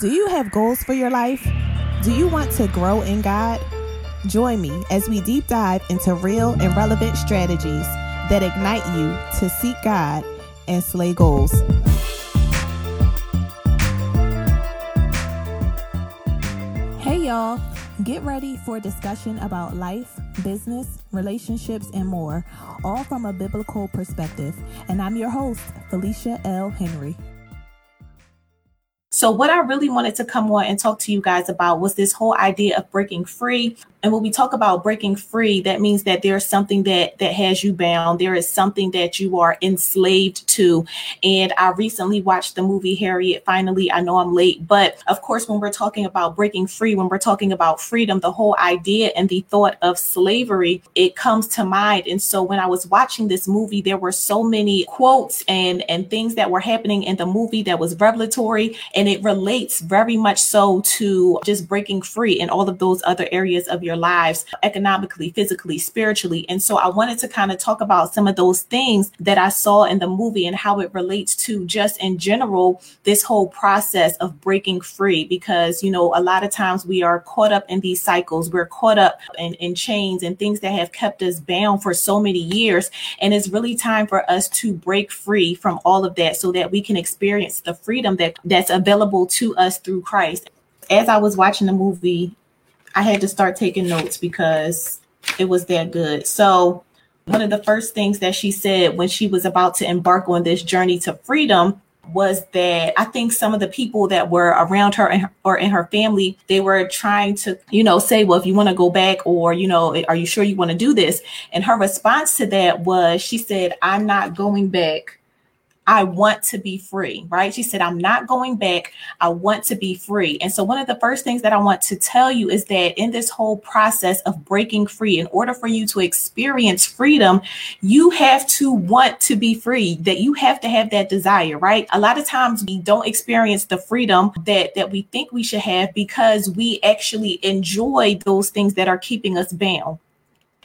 Do you have goals for your life? Do you want to grow in God? Join me as we deep dive into real and relevant strategies that ignite you to seek God and slay goals. Hey, y'all. Get ready for a discussion about life, business, relationships, and more, all from a biblical perspective. And I'm your host, Phylicia L. Henry. So, what I really wanted to come on and talk to you guys about was this whole idea of breaking free. And when we talk about breaking free, that means that there's something that that has you bound. There is something that you are enslaved to. And I recently watched the movie Harriet. Finally, I know I'm late, but of course, when we're talking about breaking free, when we're talking about freedom, the whole idea and the thought of slavery, it comes to mind. And so, when I was watching this movie, there were so many quotes and and things that were happening in the movie that was revelatory and it relates very much so to just breaking free in all of those other areas of your lives, economically, physically, spiritually. And so I wanted to kind of talk about some of those things that I saw in the movie and how it relates to just in general, this whole process of breaking free. Because, you know, a lot of times we are caught up in these cycles, we're caught up in, in chains and things that have kept us bound for so many years. And it's really time for us to break free from all of that so that we can experience the freedom that that's available available to us through Christ. As I was watching the movie, I had to start taking notes because it was that good. So, one of the first things that she said when she was about to embark on this journey to freedom was that I think some of the people that were around her or in her family, they were trying to, you know, say, well, if you want to go back or, you know, are you sure you want to do this? And her response to that was, she said, I'm not going back I want to be free, right? She said, I'm not going back. I want to be free. And so, one of the first things that I want to tell you is that in this whole process of breaking free, in order for you to experience freedom, you have to want to be free, that you have to have that desire, right? A lot of times we don't experience the freedom that, that we think we should have because we actually enjoy those things that are keeping us bound.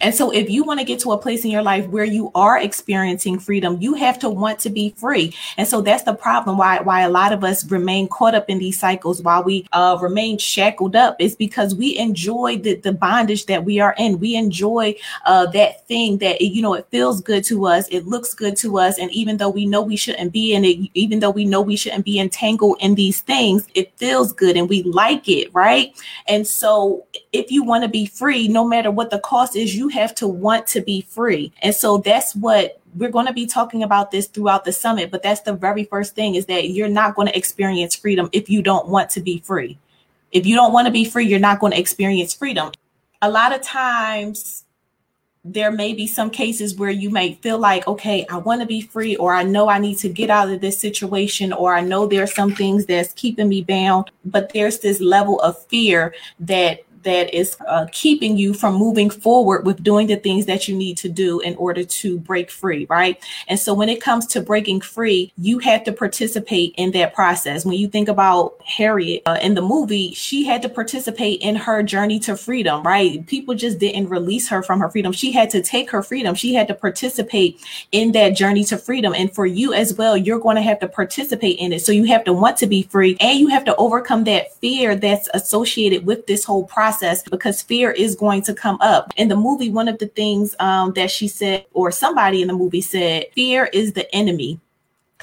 And so, if you want to get to a place in your life where you are experiencing freedom, you have to want to be free. And so, that's the problem why why a lot of us remain caught up in these cycles, while we uh, remain shackled up, is because we enjoy the, the bondage that we are in. We enjoy uh, that thing that you know it feels good to us, it looks good to us, and even though we know we shouldn't be in it, even though we know we shouldn't be entangled in these things, it feels good and we like it, right? And so, if you want to be free, no matter what the cost is, you have to want to be free. And so that's what we're going to be talking about this throughout the summit, but that's the very first thing is that you're not going to experience freedom if you don't want to be free. If you don't want to be free, you're not going to experience freedom. A lot of times, there may be some cases where you may feel like, okay, I want to be free, or I know I need to get out of this situation, or I know there are some things that's keeping me bound, but there's this level of fear that that is uh, keeping you from moving forward with doing the things that you need to do in order to break free, right? And so when it comes to breaking free, you have to participate in that process. When you think about Harriet uh, in the movie, she had to participate in her journey to freedom, right? People just didn't release her from her freedom. She had to take her freedom. She had to participate in that journey to freedom. And for you as well, you're going to have to participate in it. So you have to want to be free and you have to overcome that fear that's associated with this whole process process because fear is going to come up. In the movie, one of the things um, that she said, or somebody in the movie said, fear is the enemy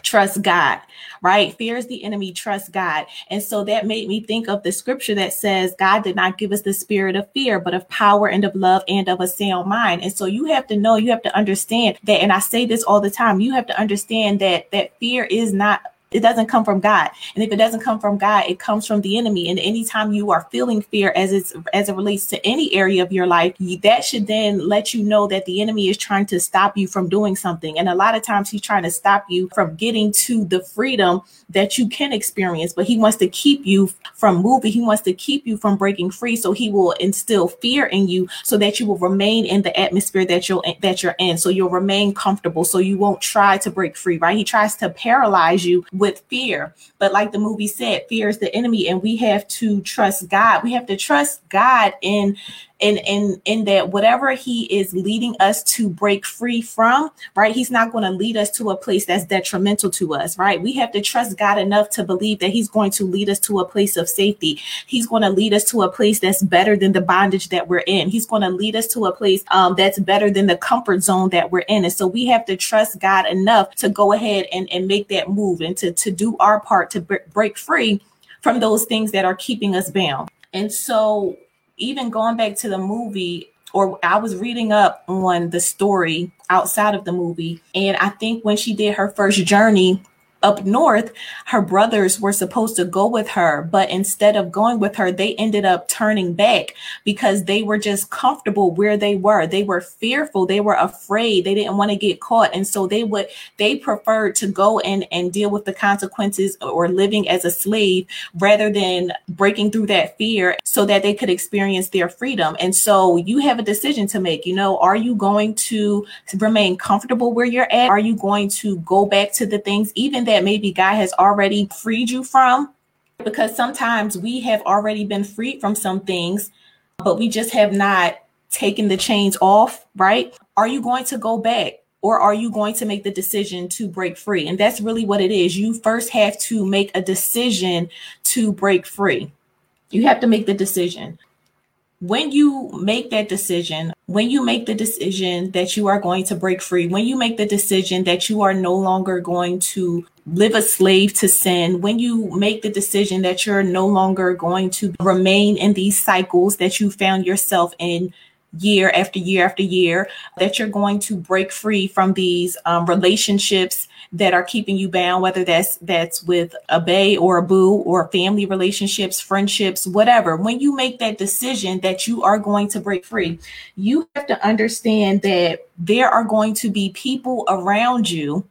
trust God, right? Fear is the enemy, trust God. And so that made me think of the scripture that says, God did not give us the spirit of fear, but of power and of love and of a sound mind. And so you have to know, you have to understand that, and I say this all the time, you have to understand that that fear is not it doesn't come from God. And if it doesn't come from God, it comes from the enemy. And anytime you are feeling fear as it's as it relates to any area of your life, you, that should then let you know that the enemy is trying to stop you from doing something. And a lot of times he's trying to stop you from getting to the freedom that you can experience, but he wants to keep you from moving. He wants to keep you from breaking free. So he will instill fear in you so that you will remain in the atmosphere that you're that you're in. So you'll remain comfortable. So you won't try to break free, right? He tries to paralyze you with fear. But like the movie said, fear is the enemy, and we have to trust God. We have to trust God in in in in that whatever he is leading us to break free from right he's not going to lead us to a place that's detrimental to us right? We have to trust god enough to believe that he's going to lead us to a place of safety. He's going to lead us to a place that's better than the bondage that we're in. He's going to lead us to a place um, that's better than the comfort zone that we're in. And so we have to trust god enough to go ahead and, and make that move and to, to do our part to break free from those things that are keeping us bound. And so even going back to the movie, or I was reading up on the story outside of the movie, and I think when she did her first journey up north, her brothers were supposed to go with her, but instead of going with her, they ended up turning back because they were just comfortable where they were. They were fearful, they were afraid, they didn't want to get caught. And so they would they preferred to go and, and deal with the consequences or living as a slave rather than breaking through that fear so that they could experience their freedom. And so you have a decision to make. You know, are you going to remain comfortable where you're at? Are you going to go back to the things even that maybe God has already freed you from. Because sometimes we have already been freed from some things, but we just have not taken the chains off, right? Are you going to go back? Or are you going to make the decision to break free? And that's really what it is. You first have to make a decision to break free. You have to make the decision when you make that decision, when you make the decision that you are going to break free, when you make the decision that you are no longer going to live a slave to sin, when you make the decision that you're no longer going to remain in these cycles that you found yourself in year after year after year, that you're going to break free from these um, relationships that are keeping you bound, whether that's that's with a bay or a boo or family relationships, friendships, whatever. When you make that decision that you are going to break free, you have to understand that there are going to be people around you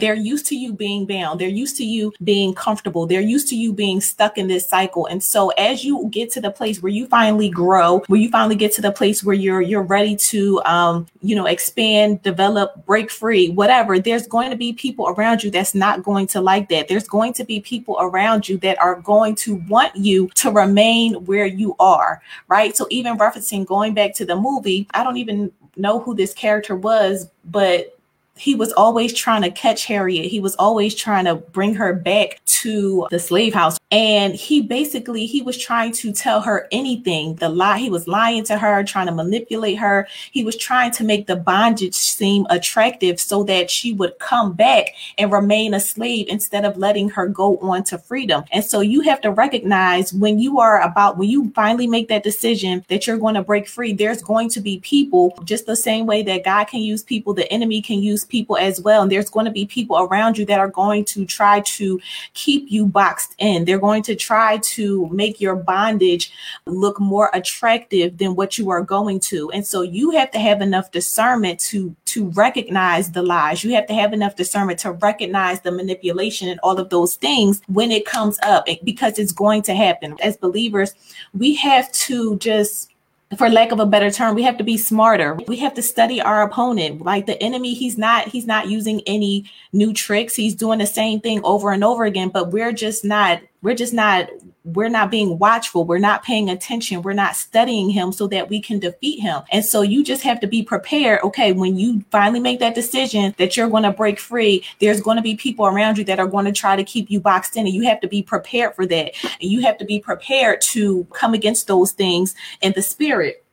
they're used to you being bound. They're used to you being comfortable. They're used to you being stuck in this cycle. And so as you get to the place where you finally grow, where you finally get to the place where you're you're ready to um, you know, expand, develop, break free, whatever, there's going to be people around you that's not going to like that. There's going to be people around you that are going to want you to remain where you are, right? So even referencing going back to the movie, I don't even know who this character was, but he was always trying to catch Harriet. He was always trying to bring her back to the slave house. And he basically he was trying to tell her anything. The lie he was lying to her, trying to manipulate her. He was trying to make the bondage seem attractive so that she would come back and remain a slave instead of letting her go on to freedom. And so you have to recognize when you are about when you finally make that decision that you're going to break free, there's going to be people just the same way that God can use people, the enemy can use people as well. And there's going to be people around you that are going to try to keep you boxed in. They're going to try to make your bondage look more attractive than what you are going to. And so you have to have enough discernment to to recognize the lies. You have to have enough discernment to recognize the manipulation and all of those things when it comes up because it's going to happen. As believers, we have to just for lack of a better term we have to be smarter. We have to study our opponent. Like the enemy he's not he's not using any new tricks. He's doing the same thing over and over again but we're just not we're just not we're not being watchful. We're not paying attention. We're not studying him so that we can defeat him. And so you just have to be prepared. Okay when you finally make that decision that you're going to break free there's going to be people around you that are going to try to keep you boxed in and you have to be prepared for that. And you have to be prepared to come against those things in the spirit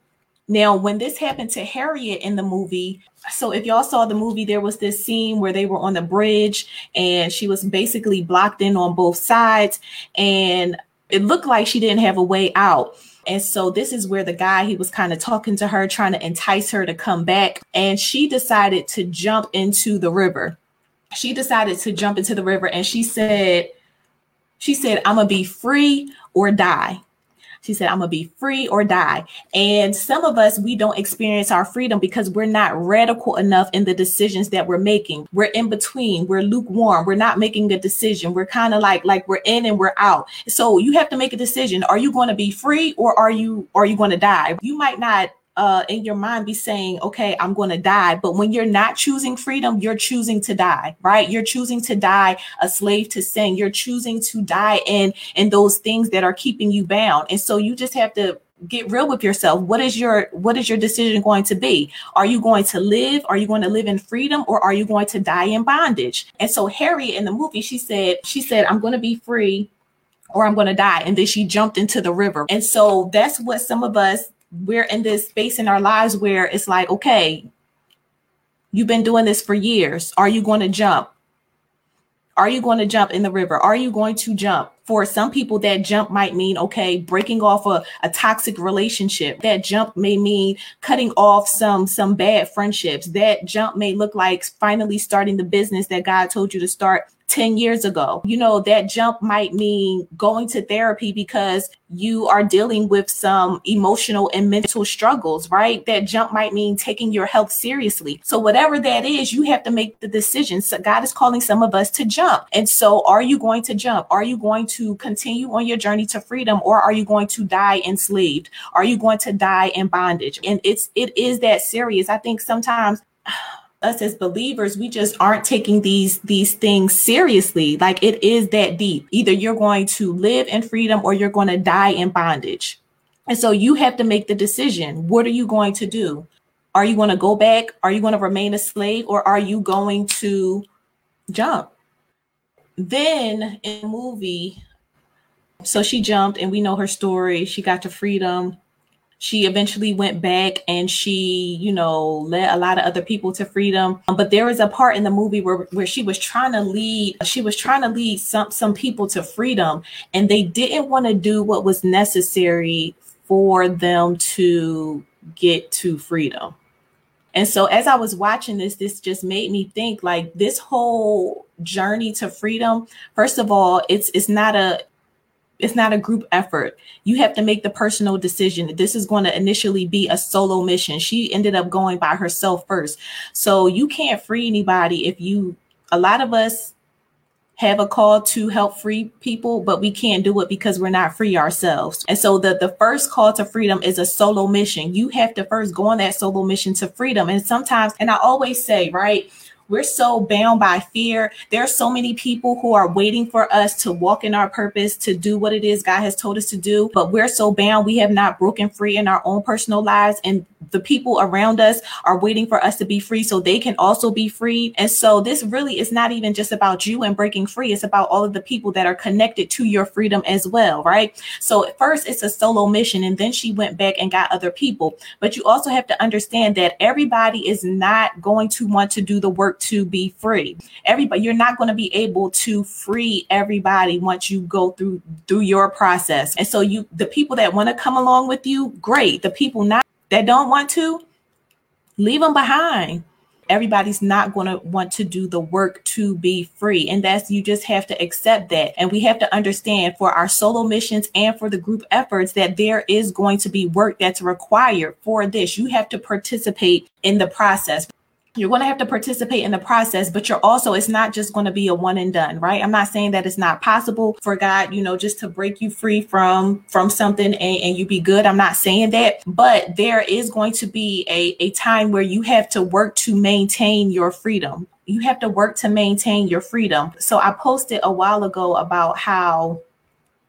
now, when this happened to Harriet in the movie, so if y'all saw the movie, there was this scene where they were on the bridge and she was basically blocked in on both sides, and it looked like she didn't have a way out. And so this is where the guy he was kind of talking to her, trying to entice her to come back, and she decided to jump into the river. She decided to jump into the river, and she said, "She said I'm gonna be free or die." She said, I'm going to be free or die. And some of us, we don't experience our freedom because we're not radical enough in the decisions that we're making. We're in between. We're lukewarm. We're not making a decision. We're kind of like, like we're in and we're out. So you have to make a decision. Are you going to be free or are you, are you going to die? You might not uh, in your mind be saying, okay, I'm going to die. But when you're not choosing freedom, you're choosing to die, right? You're choosing to die a slave to sin. You're choosing to die in, in those things that are keeping you bound. And so you just have to get real with yourself. What is your what is your decision going to be? Are you going to live? Are you going to live in freedom or are you going to die in bondage? And so Harriet in the movie, she said, she said, I'm going to be free or I'm going to die. And then she jumped into the river. And so that's what some of us we're in this space in our lives where it's like, okay, you've been doing this for years. Are you going to jump? Are you going to jump in the river? Are you going to jump? For some people, that jump might mean, okay, breaking off a, a toxic relationship. That jump may mean cutting off some, some bad friendships. That jump may look like finally starting the business that God told you to start 10 years ago. You know, that jump might mean going to therapy because you are dealing with some emotional and mental struggles, right? That jump might mean taking your health seriously. So, whatever that is, you have to make the decision. So, God is calling some of us to jump. And so, are you going to jump? Are you going to continue on your journey to freedom or are you going to die enslaved? Are you going to die in bondage? And it's, it is that serious. I think sometimes us as believers we just aren't taking these these things seriously. Like it is that deep. Either you're going to live in freedom or you're going to die in bondage. And so you have to make the decision. What are you going to do? Are you going to go back? Are you going to remain a slave or are you going to jump? Then in the movie so she jumped and we know her story. She got to freedom she eventually went back and she, you know, led a lot of other people to freedom. Um, but there was a part in the movie where, where she was trying to lead, she was trying to lead some, some people to freedom and they didn't want to do what was necessary for them to get to freedom. And so as I was watching this, this just made me think like this whole journey to freedom, first of all, it's it's not a it's not a group effort. You have to make the personal decision. This is going to initially be a solo mission. She ended up going by herself first. So you can't free anybody if you, a lot of us have a call to help free people, but we can't do it because we're not free ourselves. And so the, the first call to freedom is a solo mission. You have to first go on that solo mission to freedom. And sometimes, and I always say, right, we're so bound by fear. There are so many people who are waiting for us to walk in our purpose, to do what it is God has told us to do, but we're so bound. We have not broken free in our own personal lives. And the people around us are waiting for us to be free so they can also be free. And so this really is not even just about you and breaking free. It's about all of the people that are connected to your freedom as well, right? So at first it's a solo mission and then she went back and got other people. But you also have to understand that everybody is not going to want to do the work to be free. Everybody, you're not going to be able to free everybody once you go through through your process. And so you the people that want to come along with you, great. The people not that don't want to, leave them behind. Everybody's not going to want to do the work to be free. And that's, you just have to accept that. And we have to understand for our solo missions and for the group efforts that there is going to be work that's required for this. You have to participate in the process you're going to have to participate in the process, but you're also, it's not just going to be a one and done, right? I'm not saying that it's not possible for God, you know, just to break you free from, from something and, and you be good. I'm not saying that, but there is going to be a, a time where you have to work to maintain your freedom. You have to work to maintain your freedom. So I posted a while ago about how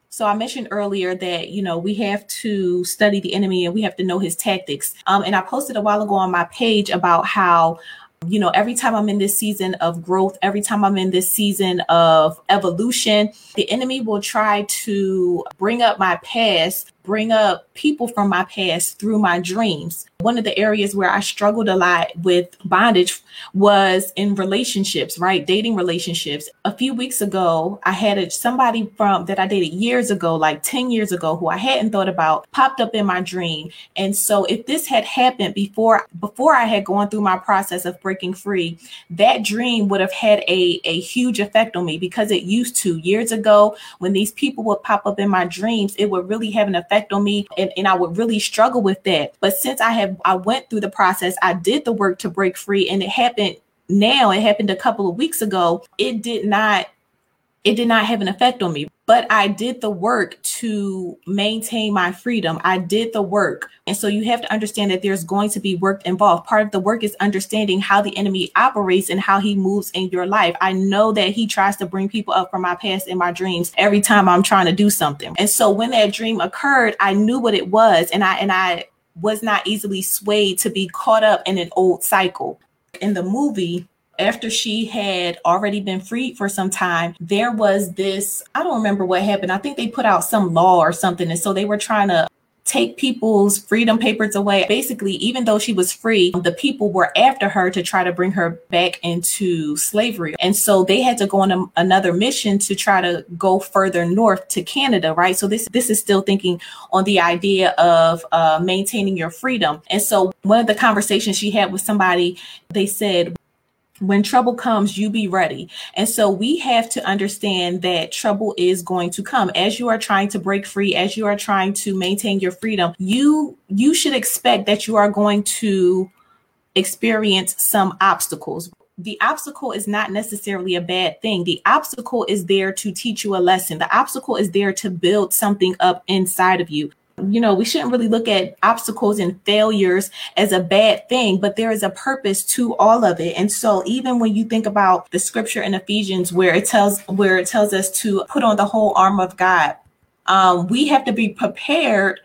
so I mentioned earlier that you know we have to study the enemy and we have to know his tactics. Um, and I posted a while ago on my page about how you know, every time I'm in this season of growth, every time I'm in this season of evolution, the enemy will try to bring up my past bring up people from my past through my dreams. One of the areas where I struggled a lot with bondage was in relationships, right? Dating relationships. A few weeks ago, I had a, somebody from that I dated years ago, like 10 years ago, who I hadn't thought about popped up in my dream. And so if this had happened before before I had gone through my process of breaking free, that dream would have had a, a huge effect on me because it used to years ago when these people would pop up in my dreams, it would really have an effect on me and, and I would really struggle with that. But since I have I went through the process, I did the work to break free and it happened now, it happened a couple of weeks ago. It did not it did not have an effect on me. but I did the work to maintain my freedom. I did the work. And so you have to understand that there's going to be work involved. Part of the work is understanding how the enemy operates and how he moves in your life. I know that he tries to bring people up from my past and my dreams every time I'm trying to do something. And so when that dream occurred, I knew what it was and I and I was not easily swayed to be caught up in an old cycle. In the movie, after she had already been freed for some time, there was this I don't remember what happened. I think they put out some law or something. And so they were trying to take people's freedom papers away. Basically, even though she was free, the people were after her to try to bring her back into slavery. And so they had to go on a, another mission to try to go further north to Canada, right? So this this is still thinking on the idea of uh, maintaining your freedom. And so one of the conversations she had with somebody, they said, when trouble comes, you be ready. And so we have to understand that trouble is going to come as you are trying to break free, as you are trying to maintain your freedom. You you should expect that you are going to experience some obstacles. The obstacle is not necessarily a bad thing. The obstacle is there to teach you a lesson. The obstacle is there to build something up inside of you you know, we shouldn't really look at obstacles and failures as a bad thing, but there is a purpose to all of it. And so even when you think about the scripture in Ephesians where it tells where it tells us to put on the whole armor of God, um, we have to be prepared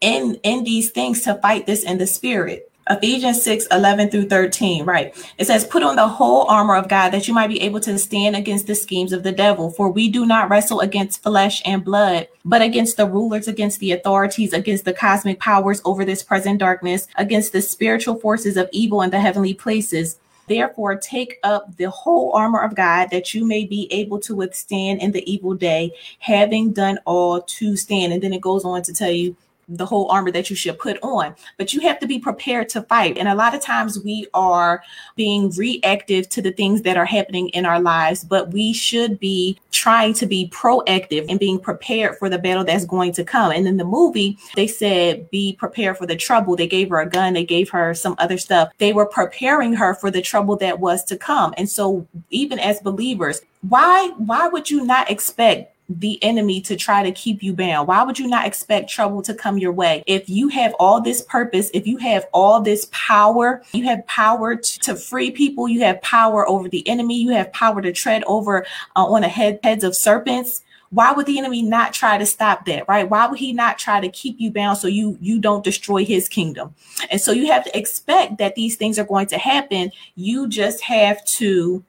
in in these things to fight this in the spirit. Ephesians 6 11 through 13, right? It says, Put on the whole armor of God that you might be able to stand against the schemes of the devil. For we do not wrestle against flesh and blood, but against the rulers, against the authorities, against the cosmic powers over this present darkness, against the spiritual forces of evil in the heavenly places. Therefore, take up the whole armor of God that you may be able to withstand in the evil day, having done all to stand. And then it goes on to tell you the whole armor that you should put on but you have to be prepared to fight. And a lot of times we are being reactive to the things that are happening in our lives but we should be trying to be proactive and being prepared for the battle that's going to come. And in the movie they said be prepared for the trouble. They gave her a gun. They gave her some other stuff. They were preparing her for the trouble that was to come. And so even as believers why why would you not expect the enemy to try to keep you bound? Why would you not expect trouble to come your way? If you have all this purpose, if you have all this power, you have power to, free people, you have power over the enemy, you have power to tread over uh, on the head, heads of serpents. Why would the enemy not try to stop that, right? Why would he not try to keep you bound so you you don't destroy his kingdom? And so you have to expect that these things are going to happen. You just have to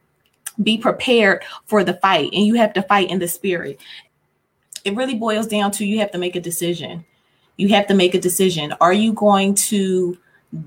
be prepared for the fight and you have to fight in the spirit. It really boils down to you have to make a decision. You have to make a decision. Are you going to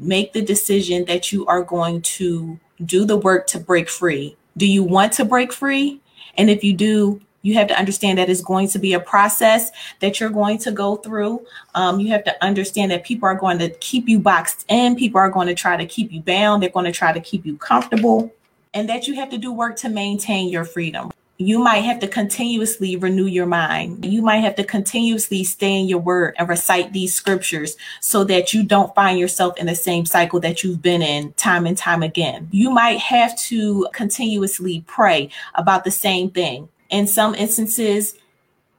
make the decision that you are going to do the work to break free? Do you want to break free? And if you do, you have to understand that it's going to be a process that you're going to go through. Um, you have to understand that people are going to keep you boxed in. People are going to try to keep you bound. They're going to try to keep you comfortable and that you have to do work to maintain your freedom. You might have to continuously renew your mind. You might have to continuously stay in your word and recite these scriptures so that you don't find yourself in the same cycle that you've been in time and time again. You might have to continuously pray about the same thing. In some instances,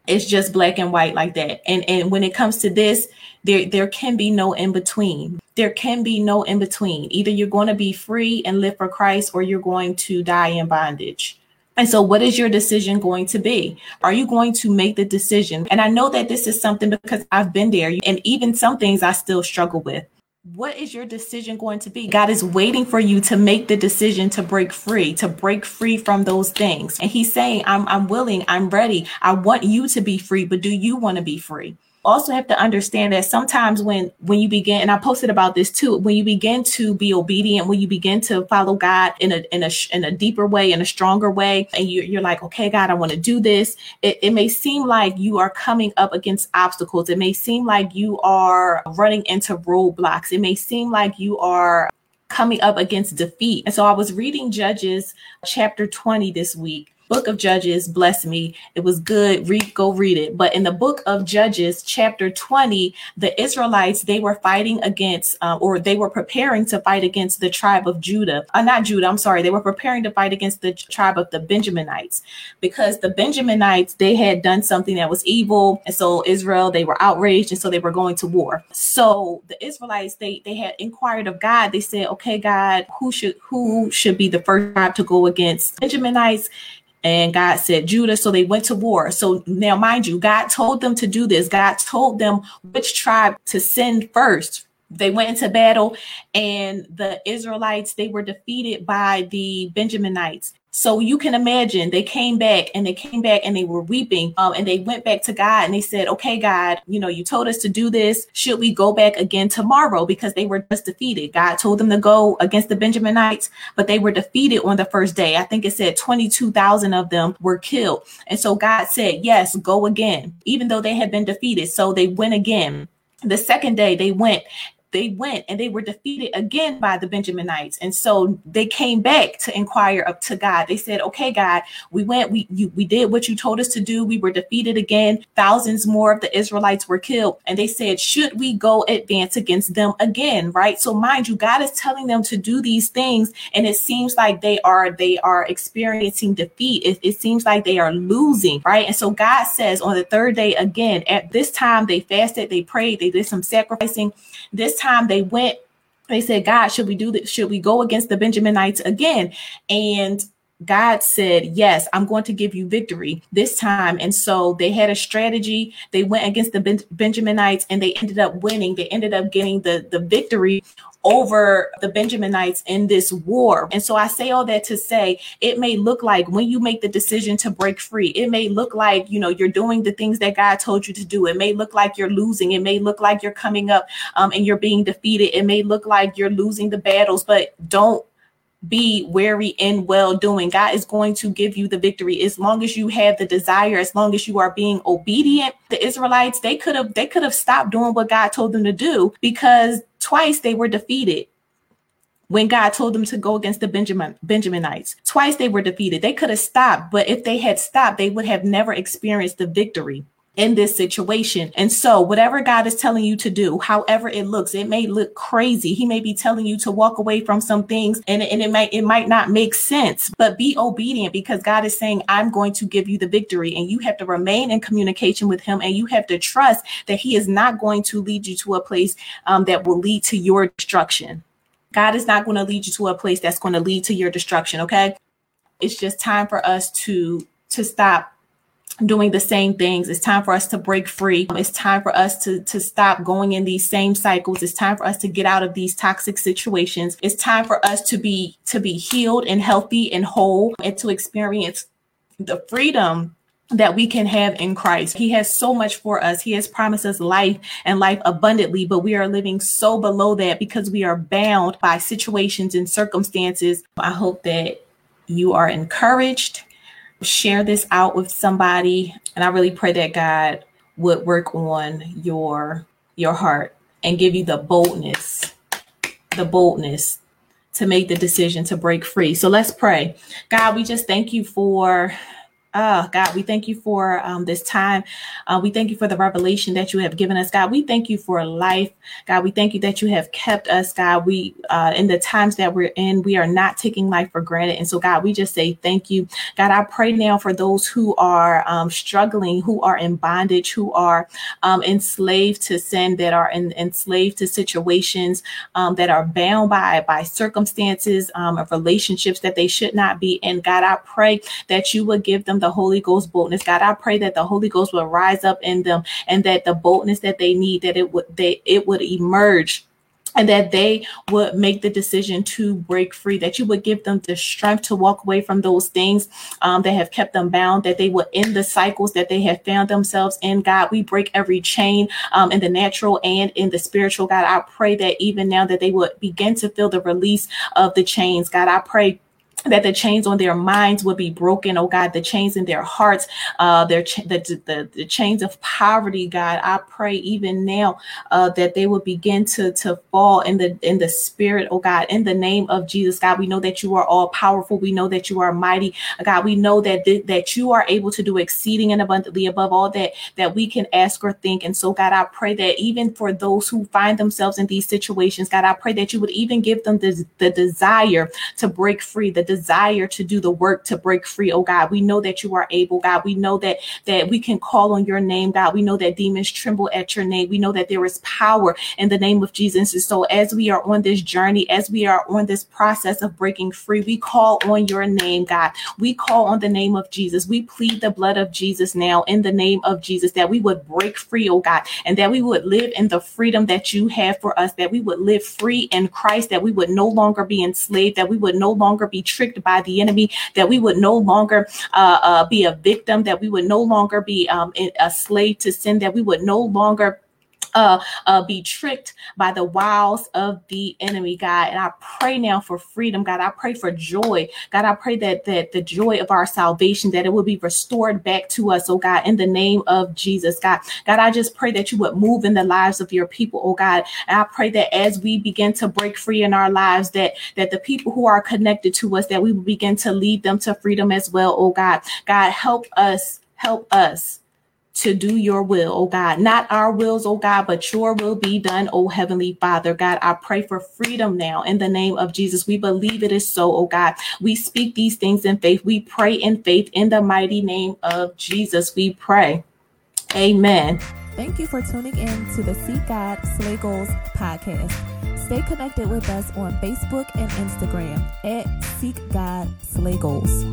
it's just black and white like that. And and when it comes to this, there there can be no in between. There can be no in between. Either you're going to be free and live for Christ or you're going to die in bondage. And so, what is your decision going to be? Are you going to make the decision? And I know that this is something because I've been there, and even some things I still struggle with what is your decision going to be? God is waiting for you to make the decision to break free, to break free from those things. And he's saying, I'm, I'm willing, I'm ready. I want you to be free, but do you want to be free? Also have to understand that sometimes when when you begin and i posted about this too when you begin to be obedient when you begin to follow god in a in a in a deeper way in a stronger way and you, you're like okay god i want to do this it, it may seem like you are coming up against obstacles. It may seem like you are running into roadblocks. It may seem like you are coming up against defeat. And so i was reading judges chapter 20 this week book of Judges bless me. It was good. Read, go read it. But in the book of Judges, chapter 20, the Israelites, they were fighting against, uh, or they were preparing to fight against the tribe of Judah. Uh, not Judah, I'm sorry. They were preparing to fight against the tribe of the Benjaminites because the Benjaminites, they had done something that was evil. And so Israel, they were outraged. And so they were going to war. So the Israelites, they, they had inquired of God. They said, okay, God, who should, who should be the first tribe to go against Benjaminites? And God said, Judah. So they went to war. So now, mind you, God told them to do this. God told them which tribe to send first. They went into battle, and the Israelites, they were defeated by the Benjaminites. So you can imagine they came back and they came back and they were weeping um, and they went back to God and they said, okay, God, you know, you told us to do this. Should we go back again tomorrow? Because they were just defeated. God told them to go against the Benjaminites, but they were defeated on the first day. I think it said 22,000 of them were killed. And so God said, yes, go again, even though they had been defeated. So they went again. The second day they went they went and they were defeated again by the Benjaminites. And so they came back to inquire up to God. They said, okay, God, we went, we, you, we did what you told us to do. We were defeated again. Thousands more of the Israelites were killed. And they said, should we go advance against them again? Right. So mind you, God is telling them to do these things. And it seems like they are, they are experiencing defeat. It, it seems like they are losing. Right. And so God says on the third day again, at this time they fasted, they prayed, they did some sacrificing. This time they went, they said, God, should we do this? Should we go against the Benjaminites again? And God said, Yes, I'm going to give you victory this time. And so they had a strategy. They went against the ben- Benjaminites and they ended up winning. They ended up getting the, the victory over the Benjaminites in this war. And so I say all that to say it may look like when you make the decision to break free, it may look like, you know, you're doing the things that God told you to do. It may look like you're losing. It may look like you're coming up um, and you're being defeated. It may look like you're losing the battles, but don't be wary in well doing. God is going to give you the victory as long as you have the desire, as long as you are being obedient. The Israelites, they could have they could have stopped doing what God told them to do because twice they were defeated when God told them to go against the Benjamin Benjaminites. Twice they were defeated. They could have stopped, but if they had stopped, they would have never experienced the victory in this situation. And so, whatever God is telling you to do, however it looks, it may look crazy. He may be telling you to walk away from some things and, and it might it might not make sense, but be obedient because God is saying, I'm going to give you the victory. And you have to remain in communication with him and you have to trust that he is not going to lead you to a place um, that will lead to your destruction. God is not going to lead you to a place that's going to lead to your destruction. Okay. It's just time for us to to stop doing the same things. It's time for us to break free. It's time for us to, to stop going in these same cycles. It's time for us to get out of these toxic situations. It's time for us to be to be healed and healthy and whole and to experience the freedom that we can have in Christ. He has so much for us. He has promised us life and life abundantly, but we are living so below that because we are bound by situations and circumstances. I hope that you are encouraged share this out with somebody and i really pray that god would work on your your heart and give you the boldness the boldness to make the decision to break free. So let's pray. God we just thank you for Oh, God, we thank you for um, this time. Uh, we thank you for the revelation that you have given us, God. We thank you for life, God. We thank you that you have kept us, God. We, uh, in the times that we're in, we are not taking life for granted. And so, God, we just say thank you. God, I pray now for those who are um, struggling, who are in bondage, who are um, enslaved to sin, that are in, enslaved to situations um, that are bound by, by circumstances um, of relationships that they should not be in. God, I pray that you would give them the Holy Ghost boldness. God, I pray that the Holy Ghost will rise up in them and that the boldness that they need, that it would they it would emerge and that they would make the decision to break free, that you would give them the strength to walk away from those things um, that have kept them bound, that they would end the cycles that they have found themselves in. God, we break every chain um, in the natural and in the spiritual. God, I pray that even now that they would begin to feel the release of the chains. God, I pray that the chains on their minds would be broken, oh God, the chains in their hearts, uh, their ch- the, the, the chains of poverty, God. I pray even now uh, that they would begin to to fall in the in the spirit, oh God, in the name of Jesus, God. We know that you are all powerful. We know that you are mighty, God. We know that th- that you are able to do exceeding and abundantly above all that that we can ask or think. And so, God, I pray that even for those who find themselves in these situations, God, I pray that you would even give them the, the desire to break free, the desire to do the work to break free, oh God. We know that you are able, God. We know that that we can call on your name, God. We know that demons tremble at your name. We know that there is power in the name of Jesus. And so as we are on this journey, as we are on this process of breaking free, we call on your name, God. We call on the name of Jesus. We plead the blood of Jesus now in the name of Jesus that we would break free, oh God, and that we would live in the freedom that you have for us, that we would live free in Christ, that we would no longer be enslaved, that we would no longer be tricked by the enemy, that we would no longer uh, uh, be a victim, that we would no longer be um, a slave to sin, that we would no longer uh, uh, be tricked by the wiles of the enemy, God. And I pray now for freedom, God. I pray for joy, God. I pray that that the joy of our salvation that it will be restored back to us, oh God, in the name of Jesus, God. God, I just pray that you would move in the lives of your people, oh God. And I pray that as we begin to break free in our lives, that that the people who are connected to us, that we will begin to lead them to freedom as well, oh God. God, help us, help us to do your will, oh God. Not our wills, oh God, but your will be done, oh Heavenly Father. God, I pray for freedom now in the name of Jesus. We believe it is so, oh God. We speak these things in faith. We pray in faith in the mighty name of Jesus. We pray. Amen. Thank you for tuning in to the Seek God Slay Goals podcast. Stay connected with us on Facebook and Instagram at Seek God Slay Goals.